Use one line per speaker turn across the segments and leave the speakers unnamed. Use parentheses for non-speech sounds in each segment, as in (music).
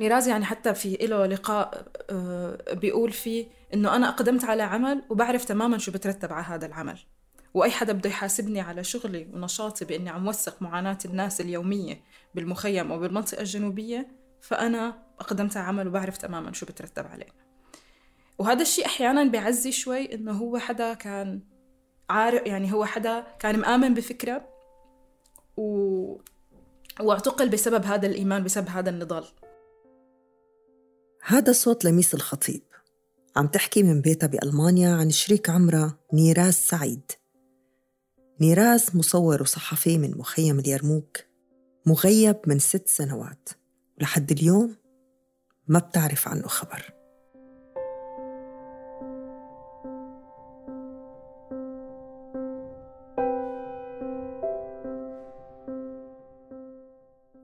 ميراز يعني حتى في له لقاء آه، بيقول فيه إنه أنا أقدمت على عمل وبعرف تماما شو بترتب على هذا العمل. وأي حدا بده يحاسبني على شغلي ونشاطي بإني عم وثق معاناة الناس اليومية بالمخيم أو بالمنطقة الجنوبية فأنا أقدمت على عمل وبعرف تماما شو بترتب عليه. وهذا الشيء أحيانا بيعزي شوي إنه هو حدا كان عارف يعني هو حدا كان مآمن بفكرة و... واعتقل بسبب هذا الإيمان بسبب هذا النضال.
هذا صوت لميس الخطيب. عم تحكي من بيتها بألمانيا عن شريك عمرها نيراز سعيد. نيراز مصور وصحفي من مخيم اليرموك مغيب من ست سنوات. ولحد اليوم ما بتعرف عنه خبر.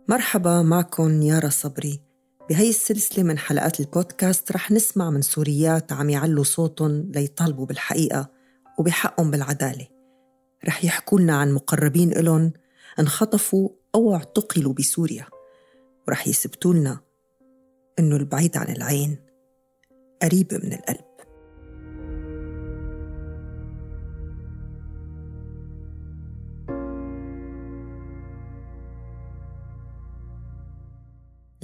مرحبا معكم يارا صبري. بهي السلسلة من حلقات البودكاست رح نسمع من سوريات عم يعلوا صوتهم ليطالبوا بالحقيقة وبحقهم بالعدالة. رح يحكوا لنا عن مقربين إلهم انخطفوا أو اعتقلوا بسوريا. ورح يثبتوا لنا إنه البعيد عن العين قريب من القلب.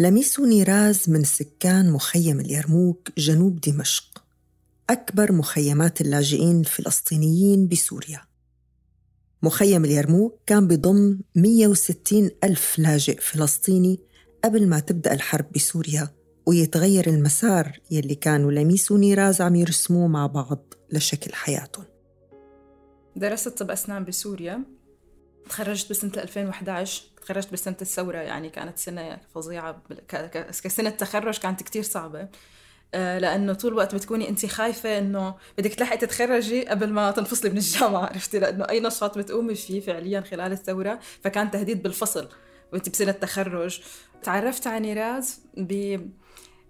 لميس ونيراز من سكان مخيم اليرموك جنوب دمشق أكبر مخيمات اللاجئين الفلسطينيين بسوريا. مخيم اليرموك كان بضم 160 ألف لاجئ فلسطيني قبل ما تبدأ الحرب بسوريا ويتغير المسار يلي كانوا لميس ونيراز عم يرسموه مع بعض لشكل حياتهم.
درست طب أسنان بسوريا تخرجت بسنة 2011 تخرجت بسنة الثورة يعني كانت سنة فظيعة كسنة تخرج كانت كتير صعبة. آه، لأنه طول الوقت بتكوني انت خايفة إنه بدك تلحقي تتخرجي قبل ما تنفصلي من الجامعة (laughs) عرفتي؟ لأنه أي نشاط بتقومي فيه فعليا خلال الثورة فكان تهديد بالفصل وانت بسنة تخرج. تعرفت على نيراز ب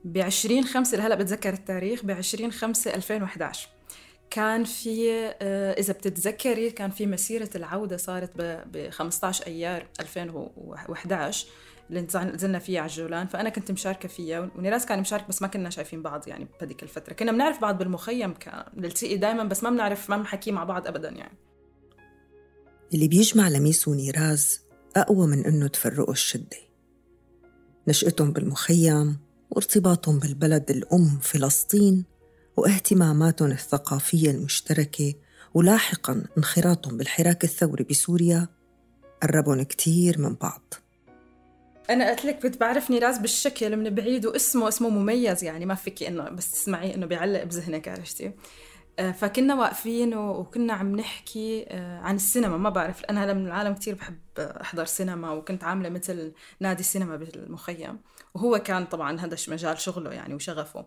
ب 20 5 لهلأ بتذكر التاريخ ب 20 5 2011 كان في آه، إذا بتتذكري كان في مسيرة العودة صارت ب 15 أيار 2011 اللي نزلنا فيها على الجولان فأنا كنت مشاركة فيها ونيراس كان مشارك بس ما كنا شايفين بعض يعني بهذيك الفترة. كنا بنعرف بعض بالمخيم نلتقي دائما بس ما بنعرف ما بنحكي مع بعض ابدا يعني.
اللي بيجمع لميس ونيراز أقوى من إنه تفرقوا الشدة. نشأتهم بالمخيم وارتباطهم بالبلد الأم فلسطين واهتماماتهم الثقافية المشتركة ولاحقا انخراطهم بالحراك الثوري بسوريا قربهم كتير من بعض.
أنا قلت لك كنت بعرف بالشكل من بعيد واسمه اسمه مميز يعني ما فيكي انه بس تسمعي إنه بيعلق بذهنك عرفتي؟ آه، فكنا واقفين وكنا عم نحكي آه، عن السينما. ما بعرف أنا من العالم كتير بحب أحضر سينما وكنت عاملة مثل نادي سينما بالمخيم. وهو كان طبعا هذا مجال شغله يعني وشغفه.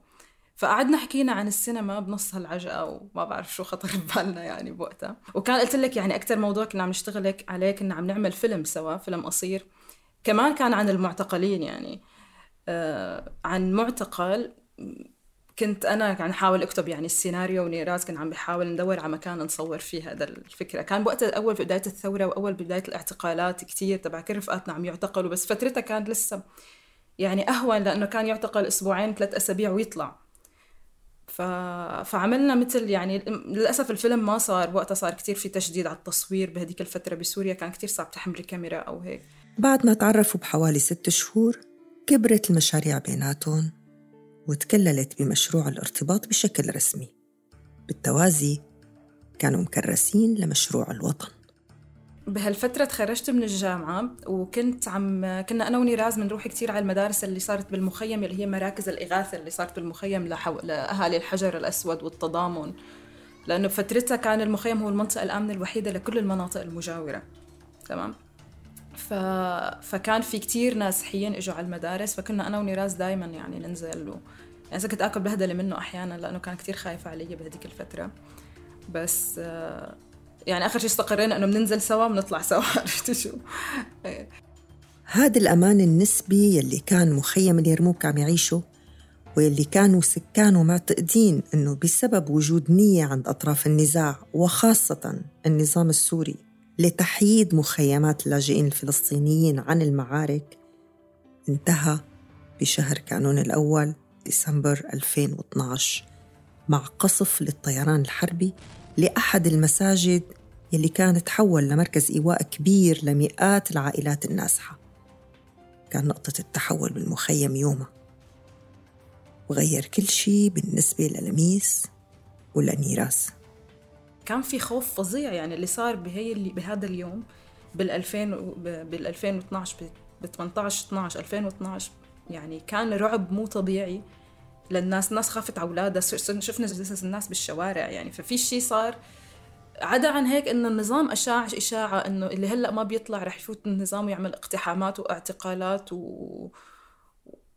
فقعدنا حكينا عن السينما بنص هالعجقة وما بعرف شو خطر ببالنا يعني بوقتها. وكان قلت لك يعني أكثر موضوع كنا عم نشتغل عليه كنا عم نعمل فيلم سوا فيلم قصير. كمان كان عن المعتقلين يعني. آه عن معتقل كنت أنا كان احاول أكتب يعني السيناريو ونيراز كان عم بحاول ندور على مكان نصور فيه هذا الفكرة. كان بوقتها اول في بداية الثورة وأول بداية الاعتقالات كثير تبع كل رفقاتنا عم يعتقلوا بس فترتها كان لسه يعني أهون لأنه كان يعتقل أسبوعين ثلاث أسابيع ويطلع. ف... فعملنا مثل يعني للأسف الفيلم ما صار وقتها صار كتير في تشديد على التصوير بهديك الفترة بسوريا كان كتير صعب تحملي كاميرا أو هيك.
بعد ما تعرفوا بحوالي ست شهور كبرت المشاريع بيناتهم وتكللت بمشروع الارتباط بشكل رسمي. بالتوازي كانوا مكرسين لمشروع الوطن.
بهالفترة تخرجت من الجامعة وكنت عم كنا أنا ونيراز بنروح كثير على المدارس اللي صارت بالمخيم اللي هي مراكز الإغاثة اللي صارت بالمخيم لحو... لأهالي الحجر الأسود والتضامن. لأنه بفترتها كان المخيم هو المنطقة الآمنة الوحيدة لكل المناطق المجاورة. تمام؟ ف... فكان في كتير نازحين إجوا على المدارس فكنا أنا ونيراز دائما يعني ننزل و... يعني كنت آكل بهدلة منه أحيانا لأنه كان كتير خايف علي بهديك الفترة. بس يعني آخر شيء استقرينا إنه بننزل سوا بنطلع سوا (laughs) عرفتي شو؟
هذا الأمان النسبي يلي كان مخيم اليرموك عم يعيشه ويلي كانوا سكانه معتقدين أنه بسبب وجود نية عند أطراف النزاع وخاصة النظام السوري لتحييد مخيمات اللاجئين الفلسطينيين عن المعارك انتهى بشهر كانون الأول ديسمبر 2012 مع قصف للطيران الحربي لأحد المساجد يلي كان تحول لمركز إيواء كبير لمئات العائلات النازحة. كان نقطة التحول بالمخيم يومها وغير كل شيء بالنسبة للميس ولنيراس
كان في خوف فظيع يعني اللي صار بهي اللي بهذا اليوم بال 2000 بال 2012 ب 18 12 2012 يعني كان رعب مو طبيعي. للناس الناس خافت على أولادها شفنا جثث الناس بالشوارع يعني. ففي شيء صار عدا عن هيك إنه النظام أشاع إشاعة إنه اللي هلأ ما بيطلع رح يفوت النظام ويعمل اقتحامات واعتقالات و...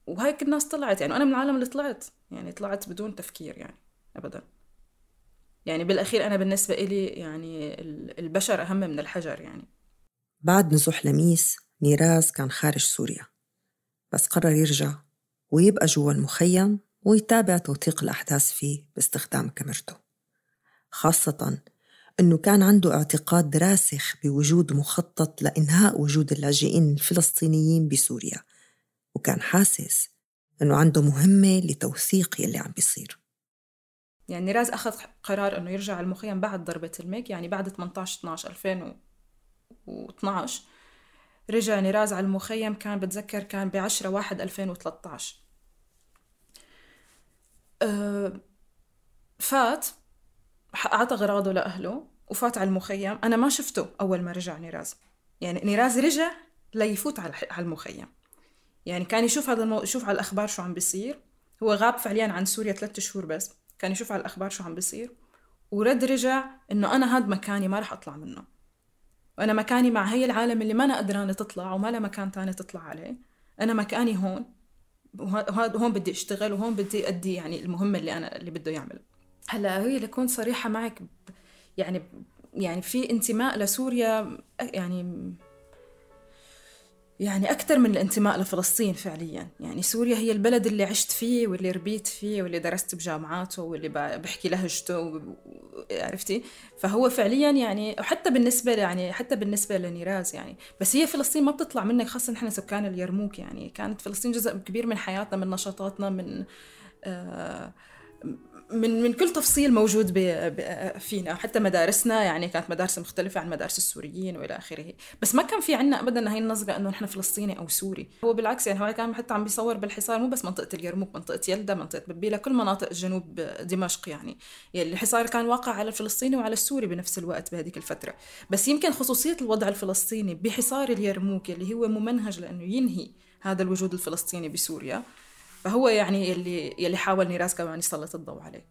وهيك الناس طلعت يعني. أنا من العالم اللي طلعت يعني طلعت بدون تفكير يعني ابدا. يعني بالأخير أنا بالنسبة إلي يعني البشر أهم من الحجر يعني.
بعد نزوح لميس نيراز كان خارج سوريا بس قرر يرجع ويبقى جوا المخيم ويتابع توثيق الأحداث فيه باستخدام كاميرته خاصة أنه كان عنده اعتقاد راسخ بوجود مخطط لإنهاء وجود اللاجئين الفلسطينيين بسوريا وكان حاسس أنه عنده مهمة لتوثيق يلي عم بيصير.
يعني نيراز أخذ قرار أنه يرجع المخيم بعد ضربة الميغ يعني بعد 18 12 2012 رجع نيراز على المخيم كان بتذكر كان ب 10 1 2013 أه فات أعطى غراضه لأهله وفات على المخيم. أنا ما شفته أول ما رجع نيراز. يعني نيراز رجع ليفوت على المخيم. يعني كان يشوف هذا المو... يشوف على الأخبار شو عم بيصير. هو غاب فعليا عن سوريا ثلاثة شهور بس. كان يشوف على الأخبار شو عم بيصير. ورد رجع إنه أنا هاد مكاني ما رح أطلع منه. وأنا مكاني مع هي العالم اللي ما أنا قدرانة تطلع وما لها مكان تاني تطلع عليه. أنا مكاني هون. وهون بدي أشتغل وهون بدي أدي يعني المهمة اللي أنا اللي بده يعمل هلأ هي لكون صريحة معك يعني يعني في انتماء لسوريا يعني يعني أكثر من الانتماء لفلسطين فعليا. يعني سوريا هي البلد اللي عشت فيه واللي ربيت فيه واللي درست بجامعاته واللي بحكي لهجته عرفتي؟ فهو فعليا يعني وحتى بالنسبة يعني حتى بالنسبة لنيراز يعني. بس هي فلسطين ما بتطلع منك خاصة نحن سكان اليرموك يعني. كانت فلسطين جزء كبير من حياتنا من نشاطاتنا من آه من من كل تفصيل موجود فينا حتى مدارسنا يعني كانت مدارس مختلفة عن مدارس السوريين وإلى آخره. بس ما كان في عنا أبدا هاي النظرة إنه نحن فلسطيني أو سوري. هو بالعكس يعني هو كان حتى عم بيصور بالحصار مو بس منطقة اليرموك منطقة يلدا منطقة ببيلة كل مناطق جنوب دمشق يعني. يعني الحصار كان واقع على الفلسطيني وعلى السوري بنفس الوقت بهذيك الفترة. بس يمكن خصوصية الوضع الفلسطيني بحصار اليرموك اللي هو ممنهج لأنه ينهي هذا الوجود الفلسطيني بسوريا فهو يعني يلي يلي حاول نيراز كمان يسلط الضوء عليه.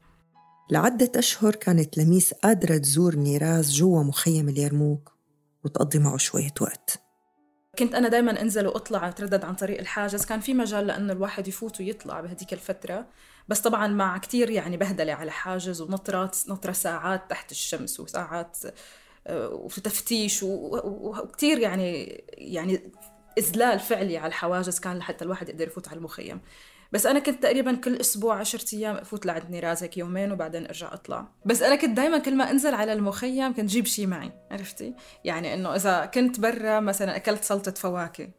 لعدة أشهر كانت لميس قادرة تزور نيراز جوا مخيم اليرموك وتقضي معه شوية وقت.
كنت أنا دايما أنزل وأطلع أتردد عن طريق الحاجز. كان في مجال لأنه الواحد يفوت ويطلع بهديك الفترة. بس طبعا مع كتير يعني بهدلة على حاجز ونطرات نطرة ساعات تحت الشمس وساعات آه، وتفتيش وكتير يعني يعني إذلال فعلي على الحواجز كان لحتى الواحد يقدر يفوت على المخيم. بس أنا كنت تقريبا كل أسبوع عشرة أيام أفوت لعند نيراز هيك يومين وبعدين أرجع أطلع. بس أنا كنت دائما كل ما أنزل على المخيم كنت جيب شيء معي عرفتي؟ يعني إنه إذا كنت برا مثلا أكلت سلطة فواكه.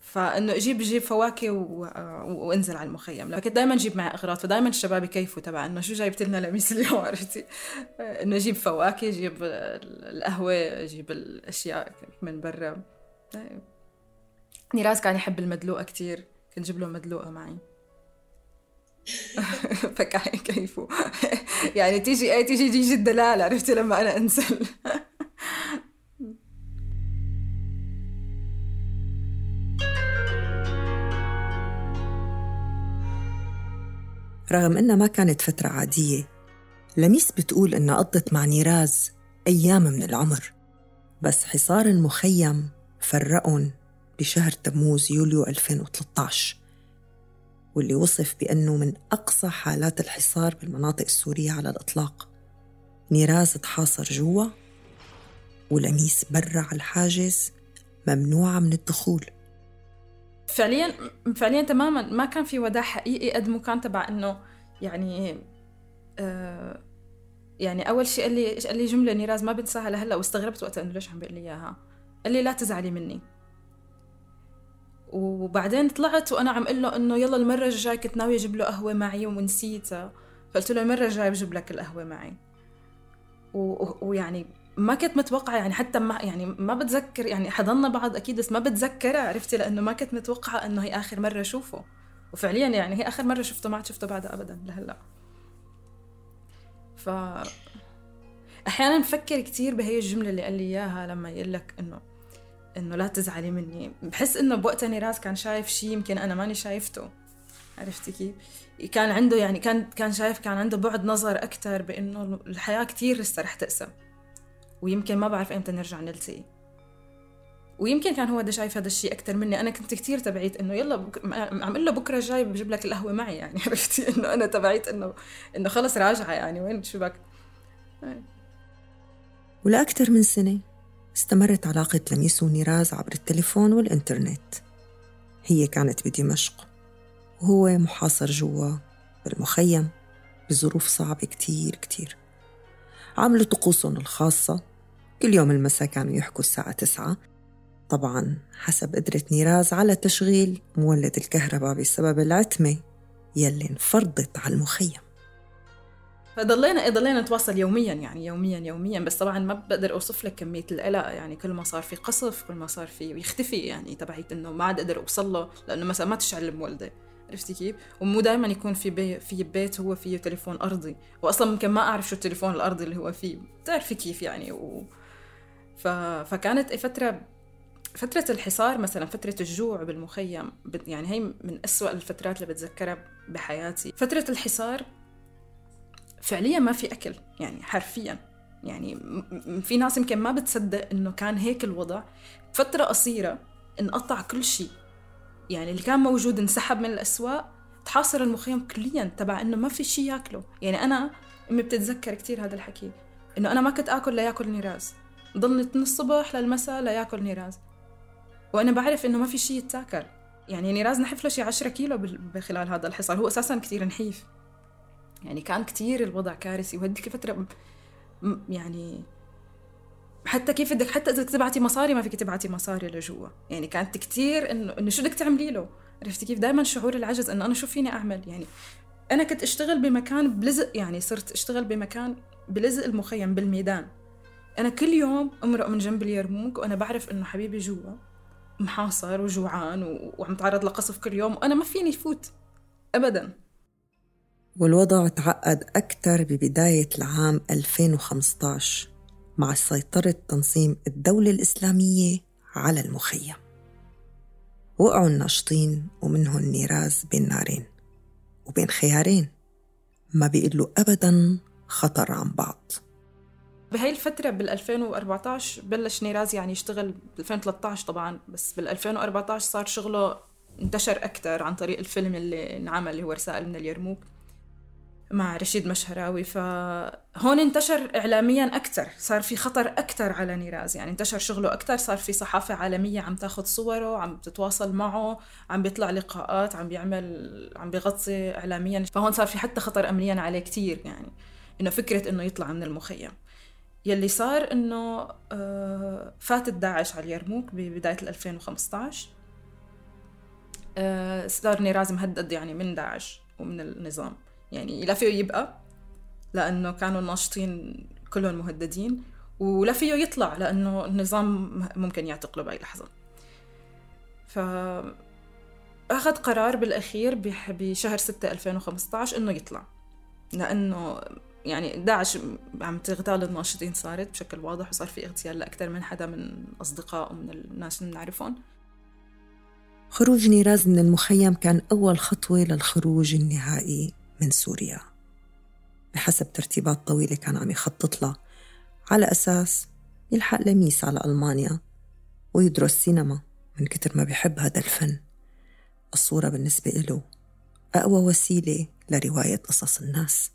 فإنه أجيب جيب فواكه و... وانزل على المخيم. كنت دائما أجيب معي أغراض. فدائما الشباب يكيفوا تبع إنه شو جايبت لنا لميس (laughs) اليوم عرفتي؟ إنه أجيب فواكه أجيب القهوة أجيب الأشياء من برا. نيراز كان يحب المدلوقة كتير. كنت جيب له مدلوقة معي. (laughs) فكان كيفه يعني تيجي أي تيجي تيجي الدلال عرفتي لما أنا أنزل.
رغم إنها ما كانت فترة عادية لميس بتقول إنها قضت مع نيراز أيام من العمر بس حصار المخيم فرقهم. بشهر تموز يوليو 2013 واللي وصف بأنه من أقصى حالات الحصار بالمناطق السورية على الإطلاق. نيراز تحاصر جوا ولميس برا على الحاجز ممنوعة من الدخول.
فعليا فعليا تماما ما كان في وداع حقيقي قد ما كان تبع إنه يعني آه يعني أول شيء قال لي قال لي جملة نيراز ما بنساها لهلأ واستغربت وقتها إنه ليش عم بيقول لي إياها؟ قال لي لا تزعلي مني. وبعدين طلعت وأنا عم أقول له إنه يلا المرة الجاي كنت ناوية أجيب له قهوة معي ونسيتها فقلت له المرة الجاية بجيب لك القهوة معي. ويعني ما كنت متوقعة يعني حتى ما يعني ما بتذكر يعني حضلنا بعض أكيد بس ما بتذكرها عرفتي؟ لأنه ما كنت متوقعة إنه هي آخر مرة أشوفه. وفعليا يعني هي آخر مرة شفته ما عاد شفته بعدها أبدا لهلأ. ف أحيانا بفكر كثير بهي الجملة اللي قال لي إياها لما يقول لك إنه إنه لا تزعلي مني. بحس إنه بوقتها نيراز كان شايف شيء يمكن أنا ماني شايفته. عرفتي كيف؟ كان عنده يعني كان كان شايف كان عنده بعد نظر أكثر بإنه الحياة كثير لسه رح تقسم. ويمكن ما بعرف إمتى نرجع نلتقي. ويمكن كان هو ده شايف هذا الشيء أكثر مني. أنا كنت كثير تبعيت إنه يلا بك... عم له بكرة جاي بجيب لك القهوة معي يعني. (laughs) عرفتي؟ إنه أنا تبعيت انه إنه خلص راجعة يعني. وين شو بك؟
ولأكثر من سنة. استمرت علاقة لميس ونيراز عبر التليفون والإنترنت. هي كانت بدمشق وهو محاصر جوا بالمخيم بظروف صعبة كتير كتير. عملوا طقوسهم الخاصة. كل يوم المساء كانوا يحكوا الساعة تسعة. طبعا حسب قدرة نيراز على تشغيل مولد الكهرباء بسبب العتمة يلي انفرضت على المخيم.
فضلينا إيه ضلينا نتواصل يوميا يعني يوميا يوميا. بس طبعا ما بقدر أوصف لك كمية القلق. يعني كل ما صار في قصف كل ما صار في يختفي يعني تبعيت إنه ما عاد أقدر أوصل له لأنه مثلا ما تشعل المولده عرفتي كيف؟ ومو دائما يكون في بي في بيت هو فيه تليفون أرضي. واصلا ممكن ما أعرف شو التليفون الأرضي اللي هو فيه. بتعرفي كيف يعني؟ و... ف... فكانت فتره فترة الحصار مثلا فترة الجوع بالمخيم يعني هي من أسوأ الفترات اللي بتذكرها بحياتي. فترة الحصار فعليا ما في أكل يعني حرفيا. يعني في ناس يمكن ما بتصدق إنه كان هيك الوضع. فترة قصيرة انقطع كل شيء. يعني اللي كان موجود انسحب من الأسواق تحاصر المخيم كليا تبع إنه ما في شيء ياكله. يعني أنا أمي بتتذكر كثير هذا الحكي إنه أنا ما كنت آكل لياكل نيراز. ضلني من الصبح للمساء لياكل نيراز. وأنا بعرف إنه ما في شيء يتاكل. يعني نيراز نحف له شي 10 كيلو بخلال هذا الحصار هو أساسا كثير نحيف. يعني كان كتير الوضع كارثي وهديك فترة يعني حتى كيف بدك حتى إذا تبعتي مصاري ما فيك تبعتي مصاري لجوا. يعني كانت كتير انه إنه شو بدك تعملي له؟ عرفتي كيف؟ دائما شعور العجز إنه أنا شو فيني أعمل؟ يعني أنا كنت أشتغل بمكان بلزق يعني صرت أشتغل بمكان بلزق المخيم بالميدان. أنا كل يوم امرق من جنب اليرموك وأنا بعرف إنه حبيبي جوا محاصر وجوعان وعم تعرض لقصف كل يوم وأنا ما فيني فوت ابدا.
والوضع تعقد أكثر ببداية العام 2015 مع سيطرة تنظيم الدولة الإسلامية على المخيم. وقعوا الناشطين ومنهم نيراز بين نارين وبين خيارين ما بيقلوا أبدا خطر عن بعض.
بهاي الفترة بال 2014 بلش نيراز يعني يشتغل بال 2013 طبعا بس بال 2014 صار شغله انتشر أكثر عن طريق الفيلم اللي انعمل اللي هو رسائل من اليرموك. مع رشيد مشهراوي. فهون انتشر إعلاميا أكثر صار في خطر أكثر على نيراز. يعني انتشر شغله أكثر صار في صحافة عالمية عم تاخذ صوره عم تتواصل معه عم بيطلع لقاءات عم بيعمل عم بيغطي إعلاميا. فهون صار في حتى خطر أمنيا عليه كثير يعني إنه فكرة إنه يطلع من المخيم. يلي صار إنه آه، فاتت داعش على اليرموك ببداية 2015 آه، صار نيراز مهدد يعني من داعش ومن النظام. يعني لا فيه يبقى لأنه كانوا الناشطين كلهم مهددين ولا فيه يطلع لأنه النظام ممكن يعتقله بأي لحظة. ف أخذ قرار بالأخير بشهر 6 2015 إنه يطلع. لأنه يعني داعش عم تغتال الناشطين صارت بشكل واضح وصار في اغتيال لأكثر من حدا من أصدقاء ومن الناس اللي بنعرفهم
خروج نيراز من المخيم كان أول خطوة للخروج النهائي. من سوريا. بحسب ترتيبات طويلة كان عم يخطط لها. على أساس يلحق لميس على ألمانيا ويدرس سينما من كتر ما بيحب هذا الفن. الصورة بالنسبة له أقوى وسيلة لرواية قصص الناس.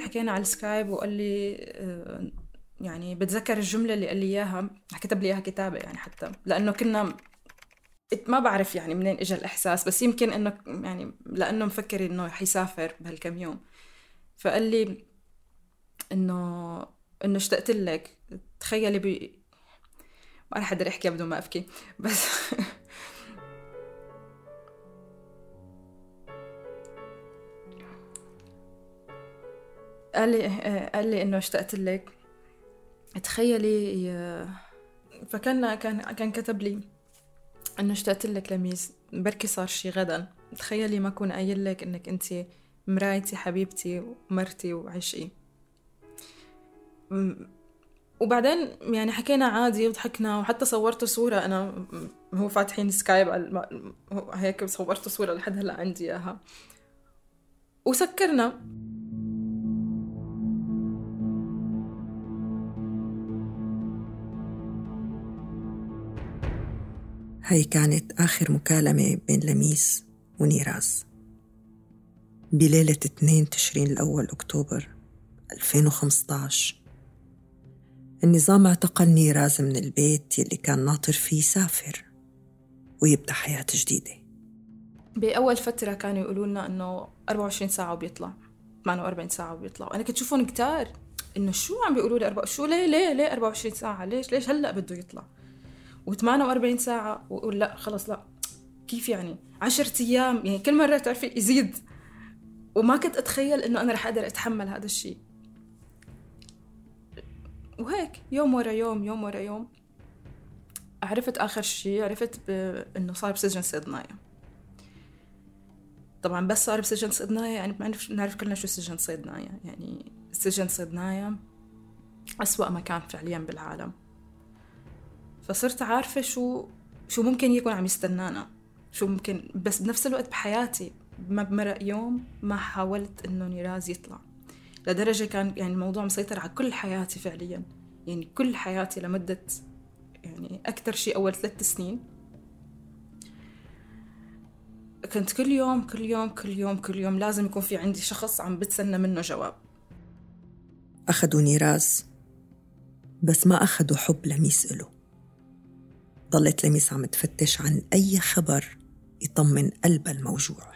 حكينا على السكايب وقال لي آه، يعني بتذكر الجملة اللي قال لي إياها. كتب لي إياها كتابة يعني حتى لأنه كنا ما بعرف يعني منين اجى الإحساس بس يمكن إنه يعني لأنه مفكر إنه حيسافر بهالكم يوم. فقال لي إنه إنه اشتقت لك. تخيلي ب ما رح أقدر أحكي بدون ما أبكي. (laughs) بس قال لي قال لي إنه اشتقت لك. تخيلي فكان كان كان كتب لي أنه اشتقت لك لميس بركي صار شي غدا. تخيلي ما اكون قايل لك إنك أنت مرايتي حبيبتي ومرتي وعشقي. وبعدين يعني حكينا عادي وضحكنا وحتى صورت صورة. أنا هو فاتحين سكايب هيك صورت صورة لحد هلأ عندي إياها. وسكرنا.
هاي كانت آخر مكالمة بين لميس ونيراز بليلة 2 تشرين الأول أكتوبر 2015 النظام اعتقل نيراز من البيت يلي كان ناطر فيه يسافر ويبدأ حياة جديدة.
بأول فترة كانوا يقولوا لنا إنه 24 ساعة وبيطلع. 48 ساعة وبيطلع. وأنا كنت شوفهم كتار إنه شو عم بيقولوا لي شو ليه ليه ليه 24 ساعة؟ ليش ليش هلأ بده يطلع؟ و48 ساعة وأقول لا خلص لا. كيف يعني؟ 10 أيام يعني كل مرة تعرفي يزيد. وما كنت أتخيل إنه أنا رح أقدر أتحمل هذا الشيء. وهيك يوم ورا يوم يوم ورا يوم. عرفت آخر شيء عرفت إنه صار بسجن صيدنايا طبعا بس صار بسجن صيدنايا يعني بنعرف نعرف كلنا شو سجن صيدنايا يعني سجن صيدنايا أسوأ مكان فعليا بالعالم. فصرت عارفة شو شو ممكن يكون عم يستنانا. شو ممكن بس بنفس الوقت بحياتي ما بمرق يوم ما حاولت إنه نيراز يطلع. لدرجة كان يعني الموضوع مسيطر على كل حياتي فعليا. يعني كل حياتي لمدة يعني أكثر شيء أول ثلاث سنين. كنت كل يوم كل يوم كل يوم كل يوم لازم يكون في عندي شخص عم بتسنى منه جواب.
أخذوا نيراز بس ما أخذوا حب لميس إله ضلت لميس عم تفتش عن أي خبر يطمن قلبها الموجوع.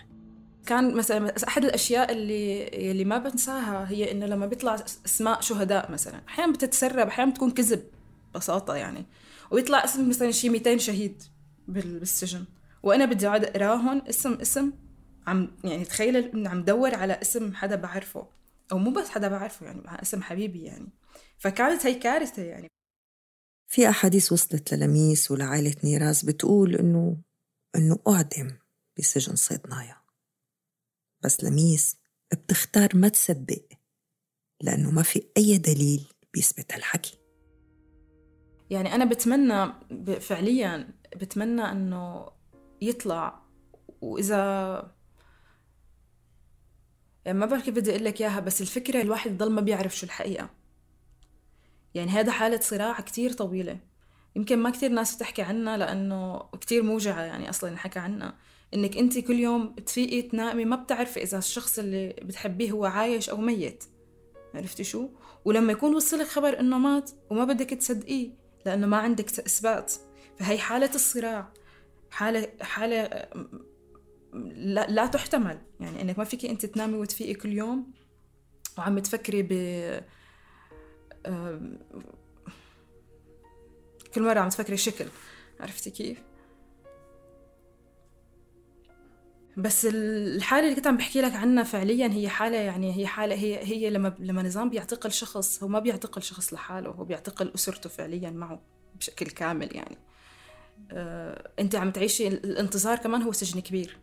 كان مثلا أحد الأشياء اللي اللي ما بنساها هي إنه لما بيطلع أسماء شهداء مثلا أحيانا بتتسرب أحيانا بتكون كذب ببساطة يعني ويطلع اسم مثلا شي 200 شهيد بالسجن. وأنا بدي أقعد اقراهم اسم اسم عم يعني تخيل عم دور على اسم حدا بعرفه أو مو بس حدا بعرفه يعني اسم حبيبي يعني. فكانت هي كارثة يعني.
في أحاديث وصلت للميس ولعائلة نيراز بتقول إنه إنه أعدم بسجن صيدنايا بس لميس بتختار ما تصدق لأنه ما في أي دليل بيثبت هالحكي.
يعني أنا بتمنى فعليا بتمنى أنه يطلع وإذا يعني ما بعرف كيف بدي أقول لك إياها بس الفكرة الواحد ضل ما بيعرف شو الحقيقة. يعني هذا حالة صراع كتير طويلة. يمكن ما كتير ناس بتحكي عنها لأنه كتير موجعة يعني أصلا حكى عنها. إنك أنت كل يوم تفيقي تنامي ما بتعرفي إذا الشخص اللي بتحبيه هو عايش أو ميت. عرفتي شو؟ ولما يكون وصلك خبر إنه مات وما بدك تصدقيه لأنه ما عندك إثبات. فهي حالة الصراع. حالة حالة لا, لا تحتمل. يعني إنك ما فيك أنت تنامي وتفيقي كل يوم وعم تفكري ب كل مرة عم تفكري شكل عرفتي كيف؟ بس الحالة اللي كنت عم بحكي لك عنها فعليا هي حالة يعني هي حالة هي هي لما لما نظام بيعتقل شخص هو ما بيعتقل شخص لحاله هو بيعتقل أسرته فعليا معه بشكل كامل يعني. آه، أنت عم تعيشي الانتظار كمان هو سجن كبير.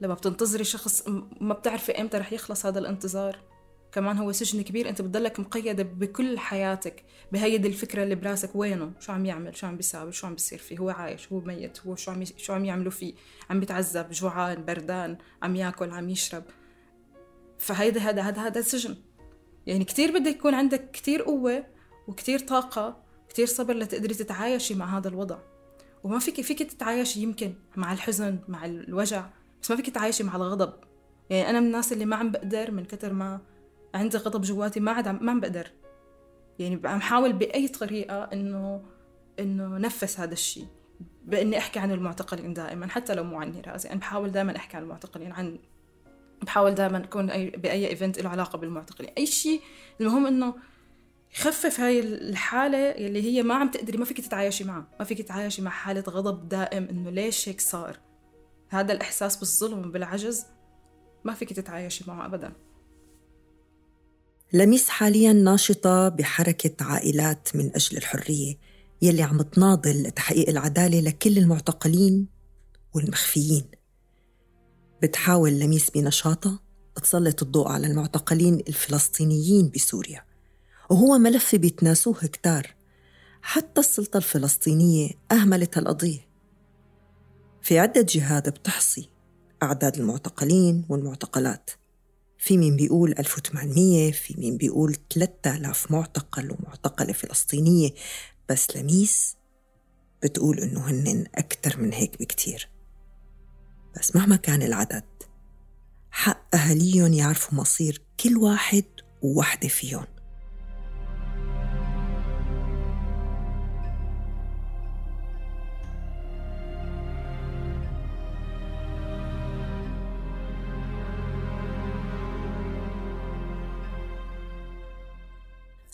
لما بتنتظري شخص ما بتعرفي إمتى رح يخلص هذا الانتظار. كمان هو سجن كبير أنت بتضلك مقيدة بكل حياتك بهيدي الفكرة اللي براسك وينه؟ شو عم يعمل؟ شو عم بيساوي؟ شو عم بيصير فيه؟ هو عايش؟ هو ميت؟ هو شو عم شو عم يعملوا فيه؟ عم بيتعذب جوعان بردان عم ياكل عم يشرب. فهيدا هذا هذا هذا سجن. يعني كتير بدك يكون عندك كتير قوة وكتير طاقة كتير صبر لتقدري تتعايشي مع هذا الوضع. وما فيك فيك تتعايشي يمكن مع الحزن مع الوجع بس ما فيك تتعايشي مع الغضب. يعني أنا من الناس اللي ما عم بقدر من كتر ما عندي غضب جواتي ما عاد ما عم بقدر. يعني عم حاول بأي طريقة إنه إنه نفس هذا الشيء بإني أحكي عن المعتقلين دائما حتى لو مو عني راسي أنا بحاول دائما أحكي عن المعتقلين عن بحاول دائما أكون أي بأي إيفنت له علاقة بالمعتقلين. أي شيء المهم إنه يخفف هاي الحالة اللي هي ما عم تقدري ما فيك تتعايشي معها. ما فيك تتعايشي مع حالة غضب دائم إنه ليش هيك صار؟ هذا الإحساس بالظلم وبالعجز ما فيك تتعايشي معه أبدا.
لميس حاليا ناشطة بحركة عائلات من أجل الحرية يلي عم تناضل لتحقيق العدالة لكل المعتقلين والمخفيين. بتحاول لميس بنشاطها تسلط الضوء على المعتقلين الفلسطينيين بسوريا وهو ملف بيتناسوه كتار. حتى السلطة الفلسطينية أهملت هالقضية. في عدة جهات بتحصي أعداد المعتقلين والمعتقلات. في مين بيقول 1800 في مين بيقول 3000 معتقل ومعتقلة فلسطينية بس لميس بتقول إنه هن أكتر من هيك بكتير. بس مهما كان العدد حق أهاليهم يعرفوا مصير كل واحد ووحدة فيهم.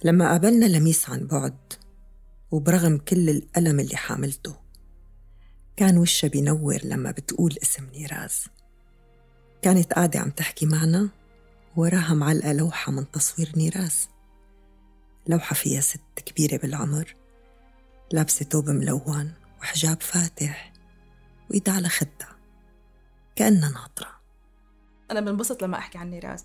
لما قابلنا لميس عن بعد وبرغم كل الألم اللي حاملته كان وشها بينور لما بتقول اسم نيراز. كانت قاعدة عم تحكي معنا وراها معلقة لوحة من تصوير نيراز. لوحة فيها ست كبيرة بالعمر لابسة توب ملون وحجاب فاتح وإيدها على خدها كأنها ناطرة.
أنا بنبسط لما أحكي عن نيراز.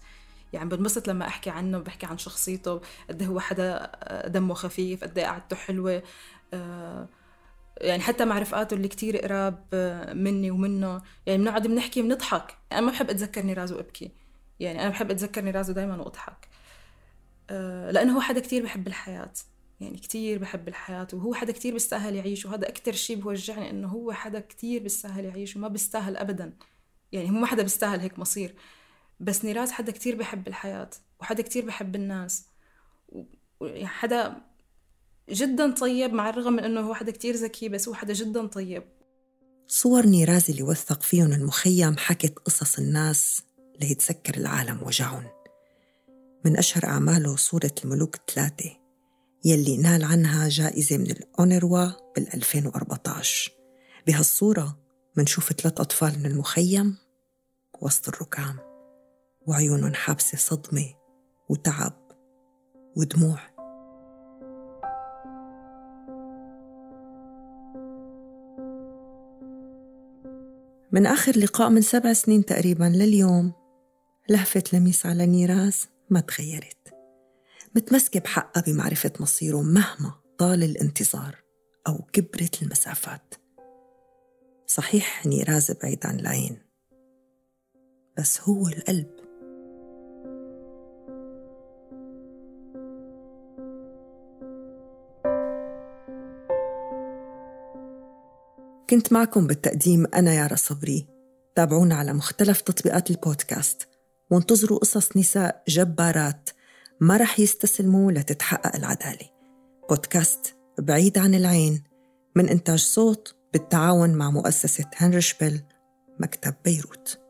يعني بنبسط لما أحكي عنه بحكي عن شخصيته قد إيه هو حدا دمه خفيف قد إيه قعدته حلوة. آه، يعني حتى مع رفقاته اللي كتير قراب مني ومنه. يعني بنقعد بنحكي بنضحك. أنا ما بحب اتذكر نيراز وابكي يعني أنا بحب اتذكر نيراز دائما وأضحك. آه، لأنه هو حدا كتير بحب الحياة. يعني كتير بحب الحياة. وهو حدا كتير بيستاهل يعيش. وهذا أكتر شيء بوجعني إنه هو حدا كتير بيستاهل يعيش. وما بيستاهل أبدا. يعني هو ما حدا بيستاهل هيك مصير. بس نيراز حدا كتير بحب الحياة وحدا كتير بحب الناس. ويعني حدا جدا طيب مع الرغم من إنه هو حدا كتير ذكي بس هو حدا جدا طيب.
صور نيراز اللي وثق فيهم المخيم حكت قصص الناس ليتذكر العالم وجعهم. من أشهر أعماله صورة الملوك الثلاثة يلي نال عنها جائزة من الأونروا بال 2014 بهالصورة منشوف ثلاث أطفال من المخيم وسط الركام. وعيونهم حابسة صدمة وتعب ودموع. من آخر لقاء من سبع سنين تقريبا لليوم لهفة لميس على نيراز ما تغيرت. متمسكة بحقها بمعرفة مصيره مهما طال الانتظار أو كبرت المسافات. صحيح نيراز بعيد عن العين بس هو القلب كنت معكم بالتقديم أنا يارا صبري. تابعونا على مختلف تطبيقات البودكاست. وانتظروا قصص نساء جبارات ما رح يستسلموا لتتحقق العدالة. بودكاست بعيد عن العين من إنتاج صوت بالتعاون مع مؤسسة هنري شبيل مكتب بيروت.